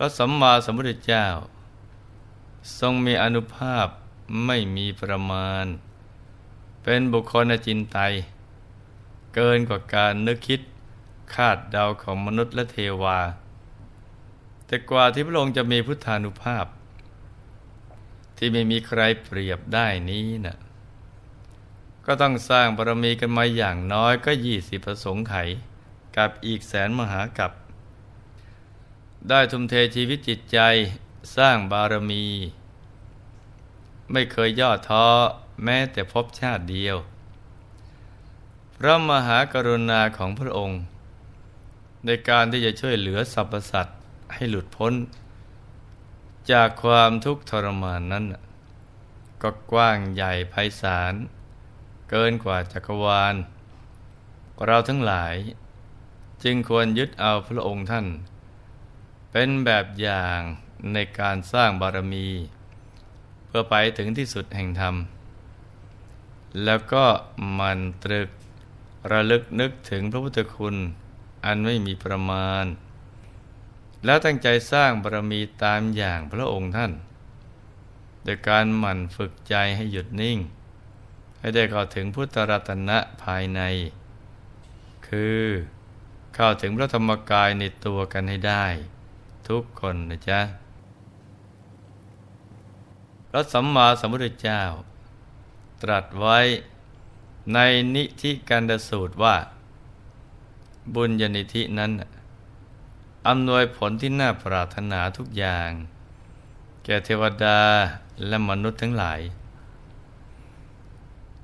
ระสัมมาสัมพุทธเจ้า ทรงมีอนุภาพไม่มีประมาณ เป็นบุคคลอจินไตย เกินกว่าการนึกคิดคาดเดาของมนุษย์และเทวา แต่กว่าที่พระองค์จะมีพุทธานุภาพ ที่ไม่มีใครเปรียบได้นี้นะ่ะก็ต้องสร้างบารมีกันมาอย่างน้อยก็ยี่สิบประสงค์ไข กับอีกแสนมหากับ ได้ทุ่มเทชีวิตจิตใจสร้างบารมี ไม่เคยย่อท้อแม้แต่พบชาติเดียว พระมหากรุณาของพระองค์ ในการที่จะช่วยเหลือสรรพสัตว์ให้หลุดพ้น จากความทุกข์ทรมานนั้น ก็กว้างใหญ่ไพศาล เกินกว่าจักรวาล เราทั้งหลายจึงควรยึดเอาพระองค์ท่าน เป็นแบบอย่างในการสร้างบารมี เพื่อไปถึงที่สุดแห่งธรรม แล้วก็มันตรึกระลึกนึกถึงพระพุทธคุณอันไม่มีประมาณ แล้วตั้งใจสร้างบารมีตามอย่างพระองค์ท่าน โดยการหมั่นฝึกใจให้หยุดนิ่ง ให้ได้เข้าถึงพุทธรัตนะภายใน คือเข้าถึงพระธรรมกายในตัวกันให้ได้ ทุกคนนะจ๊ะพระสัมมาสัมพุทธเจ้า ตรัสไว้ในนิธิกันดสูตรว่า บุญญาณิธินั้นอำนวยผลที่น่าปรารถนาทุกอย่าง แก่เทวดาและมนุษย์ทั้งหลาย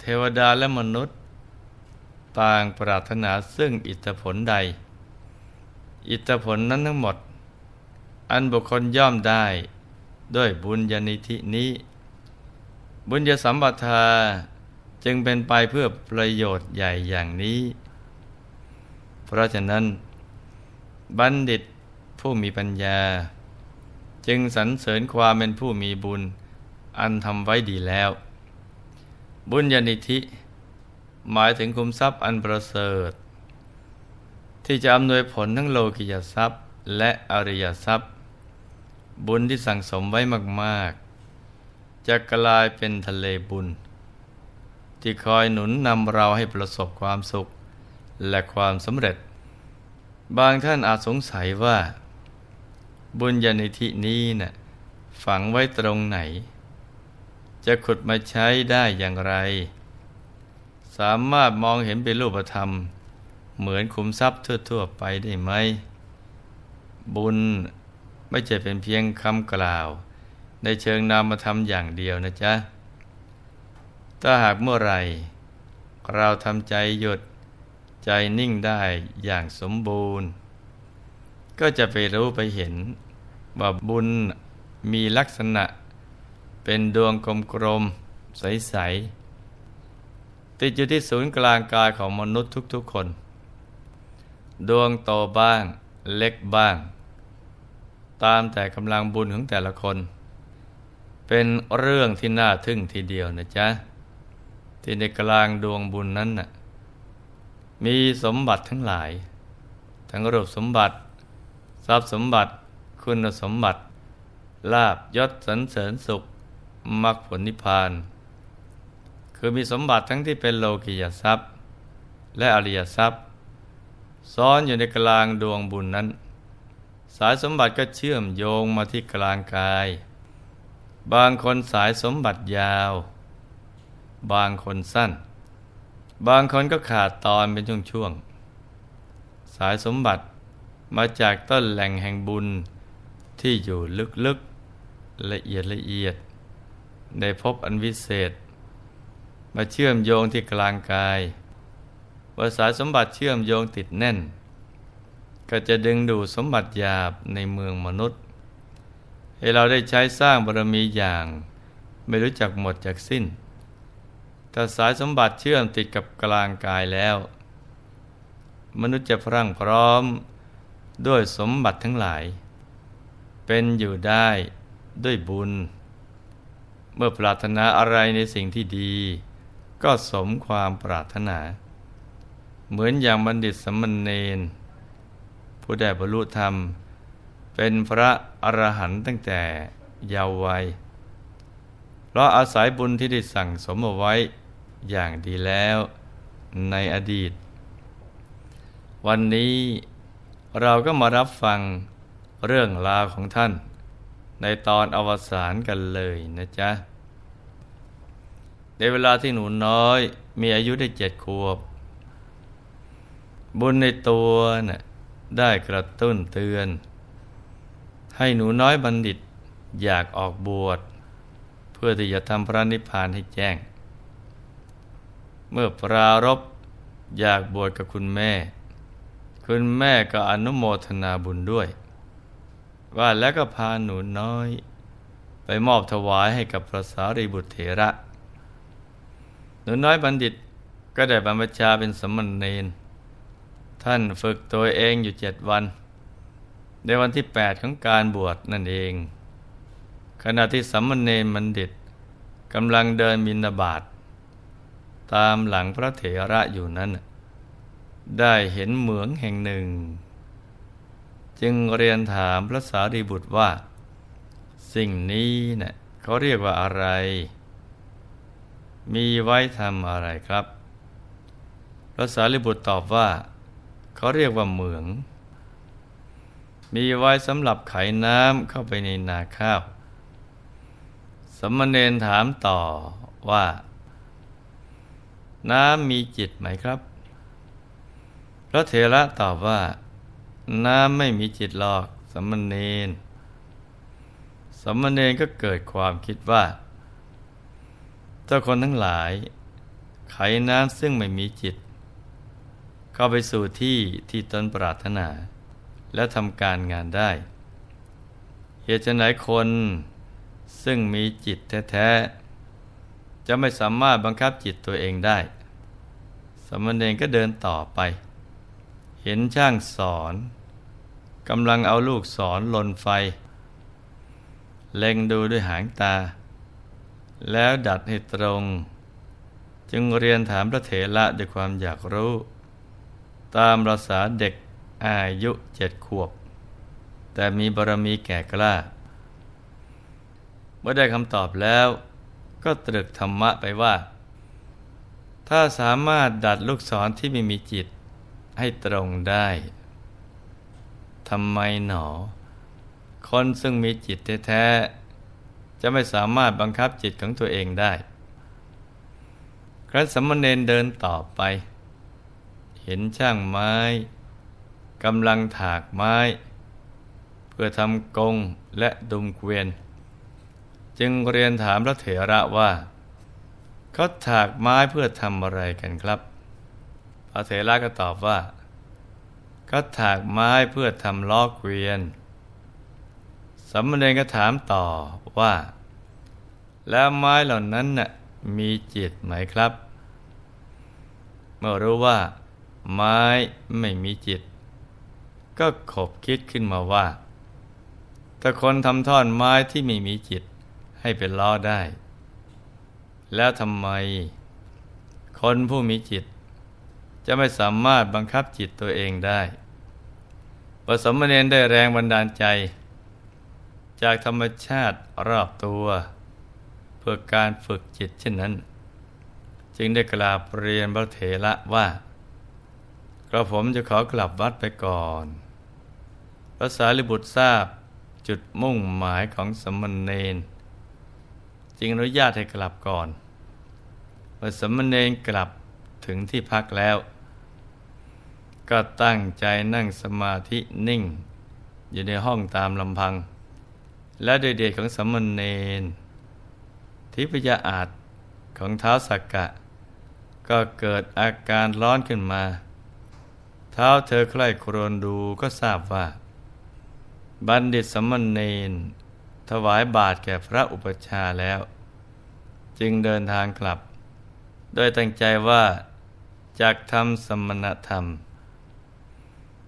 เทวดาและมนุษย์ต่างปรารถนาซึ่งอิทธิผลใด อิทธิผลนั้นทั้งหมด อันบุคคลย่อมได้ ด้วยบุญญาณิธินี้ บุญญาสัมปทาจึงเป็นไปเพื่อประโยชน์ใหญ่อย่างนี้ เพราะฉะนั้น บัณฑิตผู้มีปัญญา จึงสรรเสริญความเป็นผู้มีบุญ อันทำไว้ดีแล้ว บุญญาณิธิ หมายถึงคุมทรัพย์อันประเสริฐ ที่จะอำนวยผลทั้งโลกิยทรัพย์และอริยทรัพย์ บุญที่สั่งสมไว้มาก ๆ จะกลายเป็นทะเลบุญ ที่คอยหนุนนำเราให้ประสบความสุขและความสำเร็จ บางท่านอาจสงสัยว่า บุญญาณิธินี้นะ่ะฝังไว้ตรงไหน จะขุดมาใช้ได้อย่างไร สามารถมองเห็นเป็นรูปธรรม เหมือนขุมทรัพย์ทั่ว ๆ ไปได้ไหม บุญ ไม่ใช่เป็นเพียงคำกล่าว ในเชิงนามธรรมอย่างเดียวนะจ๊ะ ถ้าหากเมื่อไรเราทำใจหยุดใจนิ่งได้อย่างสมบูรณ์ ก็จะไปรู้ไปเห็นว่าบุญมีลักษณะ เป็นดวงกลมๆใสๆติดอยู่ที่ศูนย์กลางกายของมนุษย์ทุกๆคน ดวงโตบ้างเล็กบ้าง ตามแต่กำลังบุญของแต่ละคน เป็นเรื่องที่น่าทึ่งทีเดียวนะจ๊ะ ที่ในกลางดวงบุญนั้นน่ะมีสมบัติทั้งหลาย ทั้งรูปสมบัติ ทรัพย์สมบัติ คุณสมบัติ ลาบยศสรรเสริญสุขมรรคผลนิพพาน คือมีสมบัติทั้งที่เป็นโลกิยทรัพย์ และอริยทรัพย์ ซ้อนอยู่ในกลางดวงบุญนั้น สายสมบัติก็เชื่อมโยงมาที่กลางกาย บางคนสายสมบัติยาว บางคนสั้น บางคนก็ขาดตอนเป็นช่วงๆสายสมบัติมาจากต้นแหล่งแห่งบุญที่อยู่ลึกๆละเอียดละเอียดในพบอันวิเศษ มาเชื่อมโยงที่กลางกายว่าสายสมบัติเชื่อมโยงติดแน่น ก็จะดึงดูดสมบัติหยาบในเมืองมนุษย์ ให้เราได้ใช้สร้างบารมีอย่าง ไม่รู้จักหมดจากสิ้น ถ้าสายสมบัติเชื่อมติดกับกลางกายแล้ว มนุษย์จะพรั่งพร้อมด้วยสมบัติทั้งหลาย เป็นอยู่ได้ด้วยบุญ เมื่อปรารถนาอะไรในสิ่งที่ดี ก็สมความปรารถนา เหมือนอย่างบัณฑิตสมณเณร ผู้ได้บรรลุธรรม เป็นพระอรหันต์ตั้งแต่เยาว์วัย เพราะอาศัยบุญที่ได้สั่งสมเอาไว้อย่างดีแล้วในอดีต วันนี้เราก็มารับฟังเรื่องราวของท่าน ในตอนอวสานกันเลยนะจ๊ะ ในเวลาที่หนูน้อยมีอายุได้เจ็ดขวบ บุญในตัวนะ่ะ ได้กระตุ้นเตือน ให้หนูน้อยบัณฑิตอยากออกบวช เพื่อที่จะทำพระนิพพานให้แจ้ง เมื่อปรารบอยากบวชกับคุณแม่ คุณแม่ก็อนุโมทนาบุญด้วย ว่าแล้วก็พาหนูน้อย ไปมอบถวายให้กับพระสารีบุตรเถระ หนูน้อยบัณฑิตก็ได้บรรพชาเป็นสมณเณร ท่านฝึกตัวเองอยู่เจ็ดวัน ในวันที่แปดของการบวชนั่นเอง ขณะที่สัมมเนรบัณฑิตกำลังเดินมินาบาตตามหลังพระเถระอยู่นั้น ได้เห็นเหมืองแห่งหนึ่ง จึงเรียนถามพระสารีบุตรว่า สิ่งนี้เนะ่ยเขาเรียกว่าอะไร มีไว้ทำอะไรครับ พระสารีบุตรตอบว่า เขาเรียกว่าเหมือง มีไว้สำหรับไขน้ำเข้าไปในนาข้าวสมณเณรถามต่อว่า น้ำมีจิตไหมครับ พระเถระตอบว่า น้ำไม่มีจิตหรอกสมณเณรสมณเณรก็เกิดความคิดว่า เจ้าคนทั้งหลาย ไขน้ำซึ่งไม่มีจิต เข้าไปสู่ที่ที่ตนปรารถนา และทำการงานได้ เหตุไหนคนซึ่งมีจิตแท้ๆ จะไม่สามารถบังคับจิตตัวเองได้ สมณเณรก็เดินต่อไป เห็นช่างสอนกำลังเอาลูกสอนลนไฟ เล็งดูด้วยหางตา แล้วดัดให้ตรง จึงเรียนถามพระเถระด้วยความอยากรู้ ตามภาษาเด็กอายุเจ็ดขวบ แต่มีบารมีแก่กล้า เมื่อได้คำตอบแล้วก็ตรึกธรรมะไปว่า ถ้าสามารถดัดลูกศรที่ไม่มีจิตให้ตรงได้ทำไมหนอ คนซึ่งมีจิตแท้ๆจะไม่สามารถบังคับจิตของตัวเองได้ ครั้นสมณเณรเดินต่อไป เห็นช่างไม้กำลังถากไม้ เพื่อทำกงและดุมเกวียน จึงเรียนถามพระเถระว่าเขาถากไม้เพื่อทำอะไรกันครับ พระเถระก็ตอบว่าเขาถากไม้เพื่อทำล้อเกวียนสมณเณรก็ถามต่อว่า แล้วไม้เหล่านั้นน่ะมีจิตไหมครับ เมื่อรู้ว่า ไม้ไม่มีจิต ก็ขบคิดขึ้นมาว่า ถ้าคนทำท่อนไม้ที่ไม่มีจิตให้เป็นล้อได้ แล้วทำไม คนผู้มีจิต จะไม่สามารถบังคับจิตตัวเองได้ปสมเณรได้แรงบันดาลใจ จากธรรมชาติรอบตัว เพื่อการฝึกจิตเช่นนั้น จึงได้กราบเรียนพระเถระว่า กระผมจะขอกลับวัดไปก่อนพระสารีบุตรทราบจุดมุ่งหมายของสมณเณรจึงอนุญาตให้กลับก่อนเมื่อสมณเณรกลับถึงที่พักแล้ว ก็ตั้งใจนั่งสมาธินิ่ง อยู่ในห้องตามลำพัง และโดยเดชของสมณเณรทิพยาอาจของเท้าสักกะ ก็เกิดอาการร้อนขึ้นมา เท้าเธอใคร่ครวญดูก็ทราบว่า บัณฑิตสมณเณรถวายบาตรแก่พระอุปชาแล้ว จึงเดินทางกลับ โดยตั้งใจว่าจากทำสมณธรรม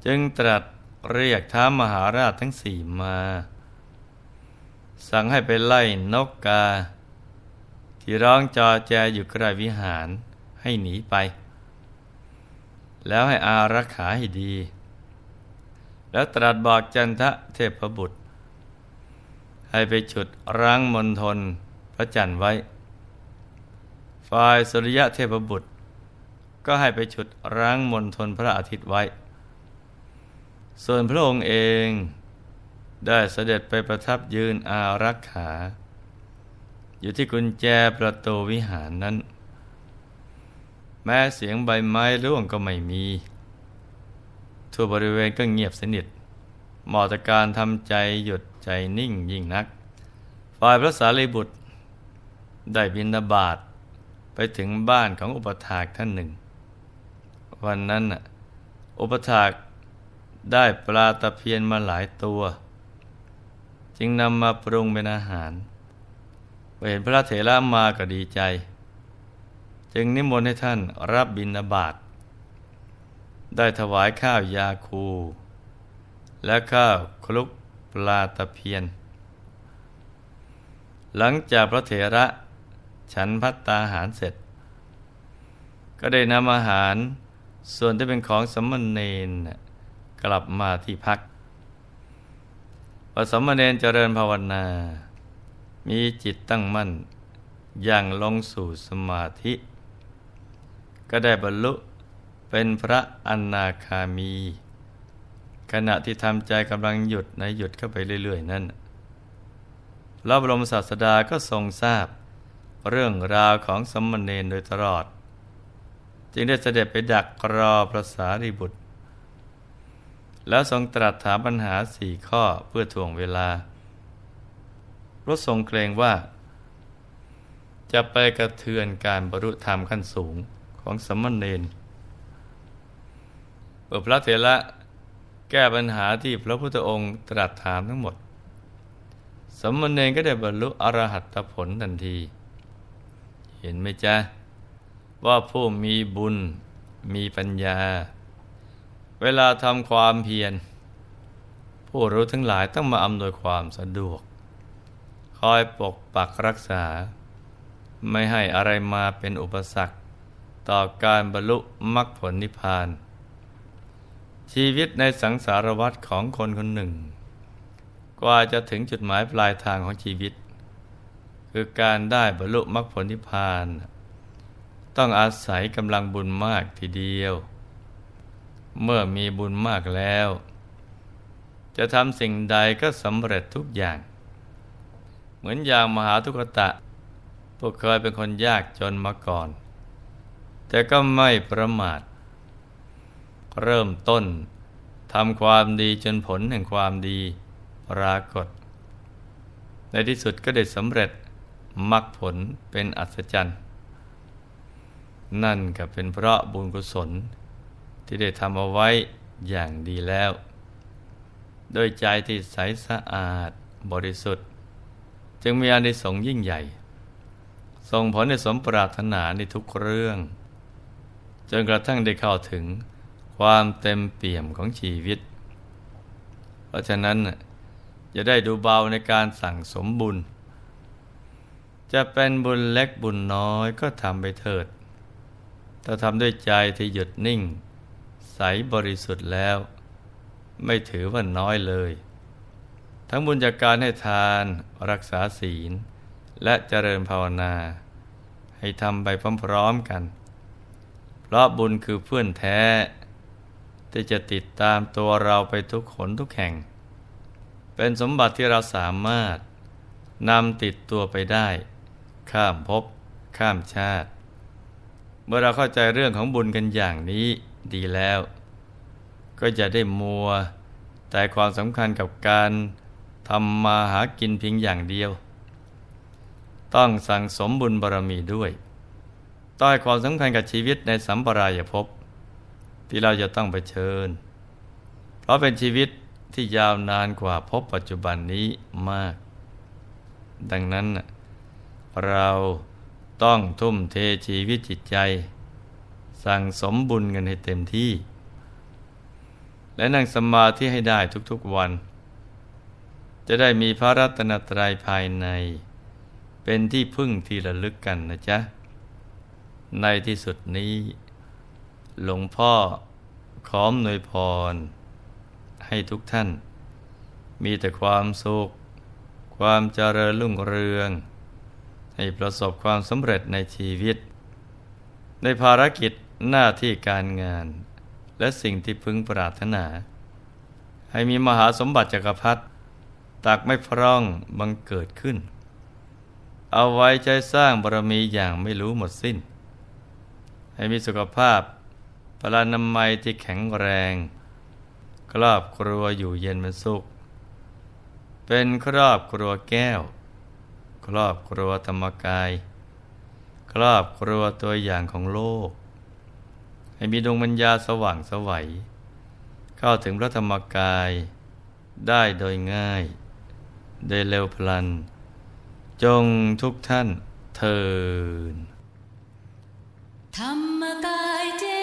จึงตรัสเรียกท้ามหาราชทั้งสี่มา สั่งให้ไปไล่นกกา ที่ร้องจอแจอยู่ใกล้วิหารให้หนีไป แล้วให้อารักขาให้ดี แล้วตรัสบอกจันทะเทพบุตร ให้ไปฉุดรั้งมณฑลพระจันทร์ไว้ ฝ่ายสุริยะเทพบุตร ก็ให้ไปฉุดรั้งมณฑลพระอาทิตย์ไว้ ส่วนพระองค์เองได้เสด็จไปประทับยืนอารักขา อยู่ที่กุญแจประตูวิหารนั้น แม้เสียงใบไม้ร่วงก็ไม่มี ทั่วบริเวณก็เงียบสนิทเหมาะต่การทำใจหยุดใจนิ่งยิ่งนัก ฝ่ายพระสารีบุตร ได้บินาบาตไปถึงบ้านของอุปถากท่านหนึ่ง วันนั้นอุปถากได้ปลาตะเพียนมาหลายตัว จึงนำมาปรุงเป็นอาหารไปเห็นพระเถระมาก็ดีใจ จึงนิมนต์ให้ท่านรับบิณฑบาตได้ถวายข้าวยาคู และข้าวคลุกปลาตะเพียน หลังจากพระเถระฉันพัตตาหารเสร็จ ก็ได้นำอาหารส่วนที่เป็นของสมณเณรกลับมาที่พักพอสมณเณรเจริญภาวนา มีจิตตั้งมั่นอย่างลงสู่สมาธิ ก็ได้บรรลุเป็นพระอนาคามี ขณะที่ทำใจกำลังหยุดในหยุดเข้าไปเรื่อย ๆ นั่นพระบรมศาสดาก็ทรงทราบเรื่องราวของสมณเณรโดยตลอด จึงได้เสด็จไปดักรอพระสารีบุตร แล้วทรงตรัสถามปัญหาสี่ข้อเพื่อทวงเวลาพระทรงเกรงว่า จะไปกระเทือนการบรรลุธรรมขั้นสูง ของสมณเณรเปิดพระเถระแก้ปัญหาที่พระพุทธองค์ตรัสถามทั้งหมด สมณเณรก็ได้บรรลุอรหัตผลทันที เห็นไหมจ๊ะ ว่าผู้มีบุญมีปัญญา เวลาทำความเพียร ผู้รู้ทั้งหลายต้องมาอำนวยความสะดวก คอยปกปักรักษา ไม่ให้อะไรมาเป็นอุปสรรค ต่อการบรรลุมรรคผลนิพพาน ชีวิตในสังสารวัฏของคนคนหนึ่ง กว่าจะถึงจุดหมายปลายทางของชีวิต คือการได้บรรลุมรรคผลนิพพาน ต้องอาศัยกำลังบุญมากทีเดียว เมื่อมีบุญมากแล้ว จะทำสิ่งใดก็สำเร็จทุกอย่าง เหมือนอย่างมหาทุกตะพวกเคยเป็นคนยากจนมาก่อน แต่ก็ไม่ประมาท เริ่มต้นทำความดีจนผลแห่งความดีปรากฏ ในที่สุดก็ได้สำเร็จมรรคผลเป็นอัศจรรย์ นั่นก็เป็นเพราะบุญกุศลที่ได้ทำเอาไว้อย่างดีแล้ว โดยใจที่ใสสะอาดบริสุทธิ์ จึงมีอานิสงส์ยิ่งใหญ่ ส่งผลในสมปรารถนาในทุกเรื่อง จนกระทั่งได้เข้าถึงความเต็มเปี่ยมของชีวิต เพราะฉะนั้นจะได้ดูเบาในการสั่งสมบุญ จะเป็นบุญเล็กบุญน้อยก็ทำไปเถิด ถ้าทำด้วยใจที่หยุดนิ่ง ใสบริสุทธิ์แล้ว ไม่ถือว่าน้อยเลย ทั้งบุญจากการให้ทานรักษาศีล และเจริญภาวนา ให้ทำไปพร้อมๆกัน เพราะบุญคือเพื่อนแท้ ที่จะติดตามตัวเราไปทุกขนทุกแห่ง เป็นสมบัติที่เราสามารถนำติดตัวไปได้ ข้ามภพข้ามชาติ เมื่อเราเข้าใจเรื่องของบุญกันอย่างนี้ดีแล้ว ก็จะได้มัว แต่ความสำคัญกับการทำมาหากินเพียงอย่างเดียว ต้องสั่งสมบุญบารมีด้วย ต้อยความสำคัญกับชีวิตในสัมปรายภพที่เราจะต้องไปเชิญ เพราะเป็นชีวิตที่ยาวนานกว่าพบปัจจุบันนี้มาก ดังนั้นเราต้องทุ่มเทชีวิตจิตใจ สั่งสมบุญกันให้เต็มที่ และนั่งสมาธิให้ได้ทุกๆวัน จะได้มีพระรัตนตรัยภายใน เป็นที่พึ่งที่ระลึกกันนะจ๊ะ ในที่สุดนี้ หลวงพ่อขอมหนวยพร ให้ทุกท่าน มีแต่ความสุข ความเจริญรุ่งเรือง ให้ประสบความสำเร็จในชีวิต ในภารกิจหน้าที่การงาน และสิ่งที่พึงปรารถนา ให้มีมหาสมบัติจักรพรรดิตักไม่พร่องบังเกิดขึ้น เอาไว้ใจสร้างบารมีอย่างไม่รู้หมดสิ้น ให้มีสุขภาพพลานามัยที่แข็งแรง ครอบครัวอยู่เย็นเป็นสุข เป็นครอบครัวแก้ว ครอบครัวธรรมกาย ครอบครัวตัวอย่างของโลก ให้มีดวงปัญญาสว่างสวัย เข้าถึงพระธรรมกายได้โดยง่าย ได้เร็วพลัน จงทุกท่านเทิน ธรรมกายเจ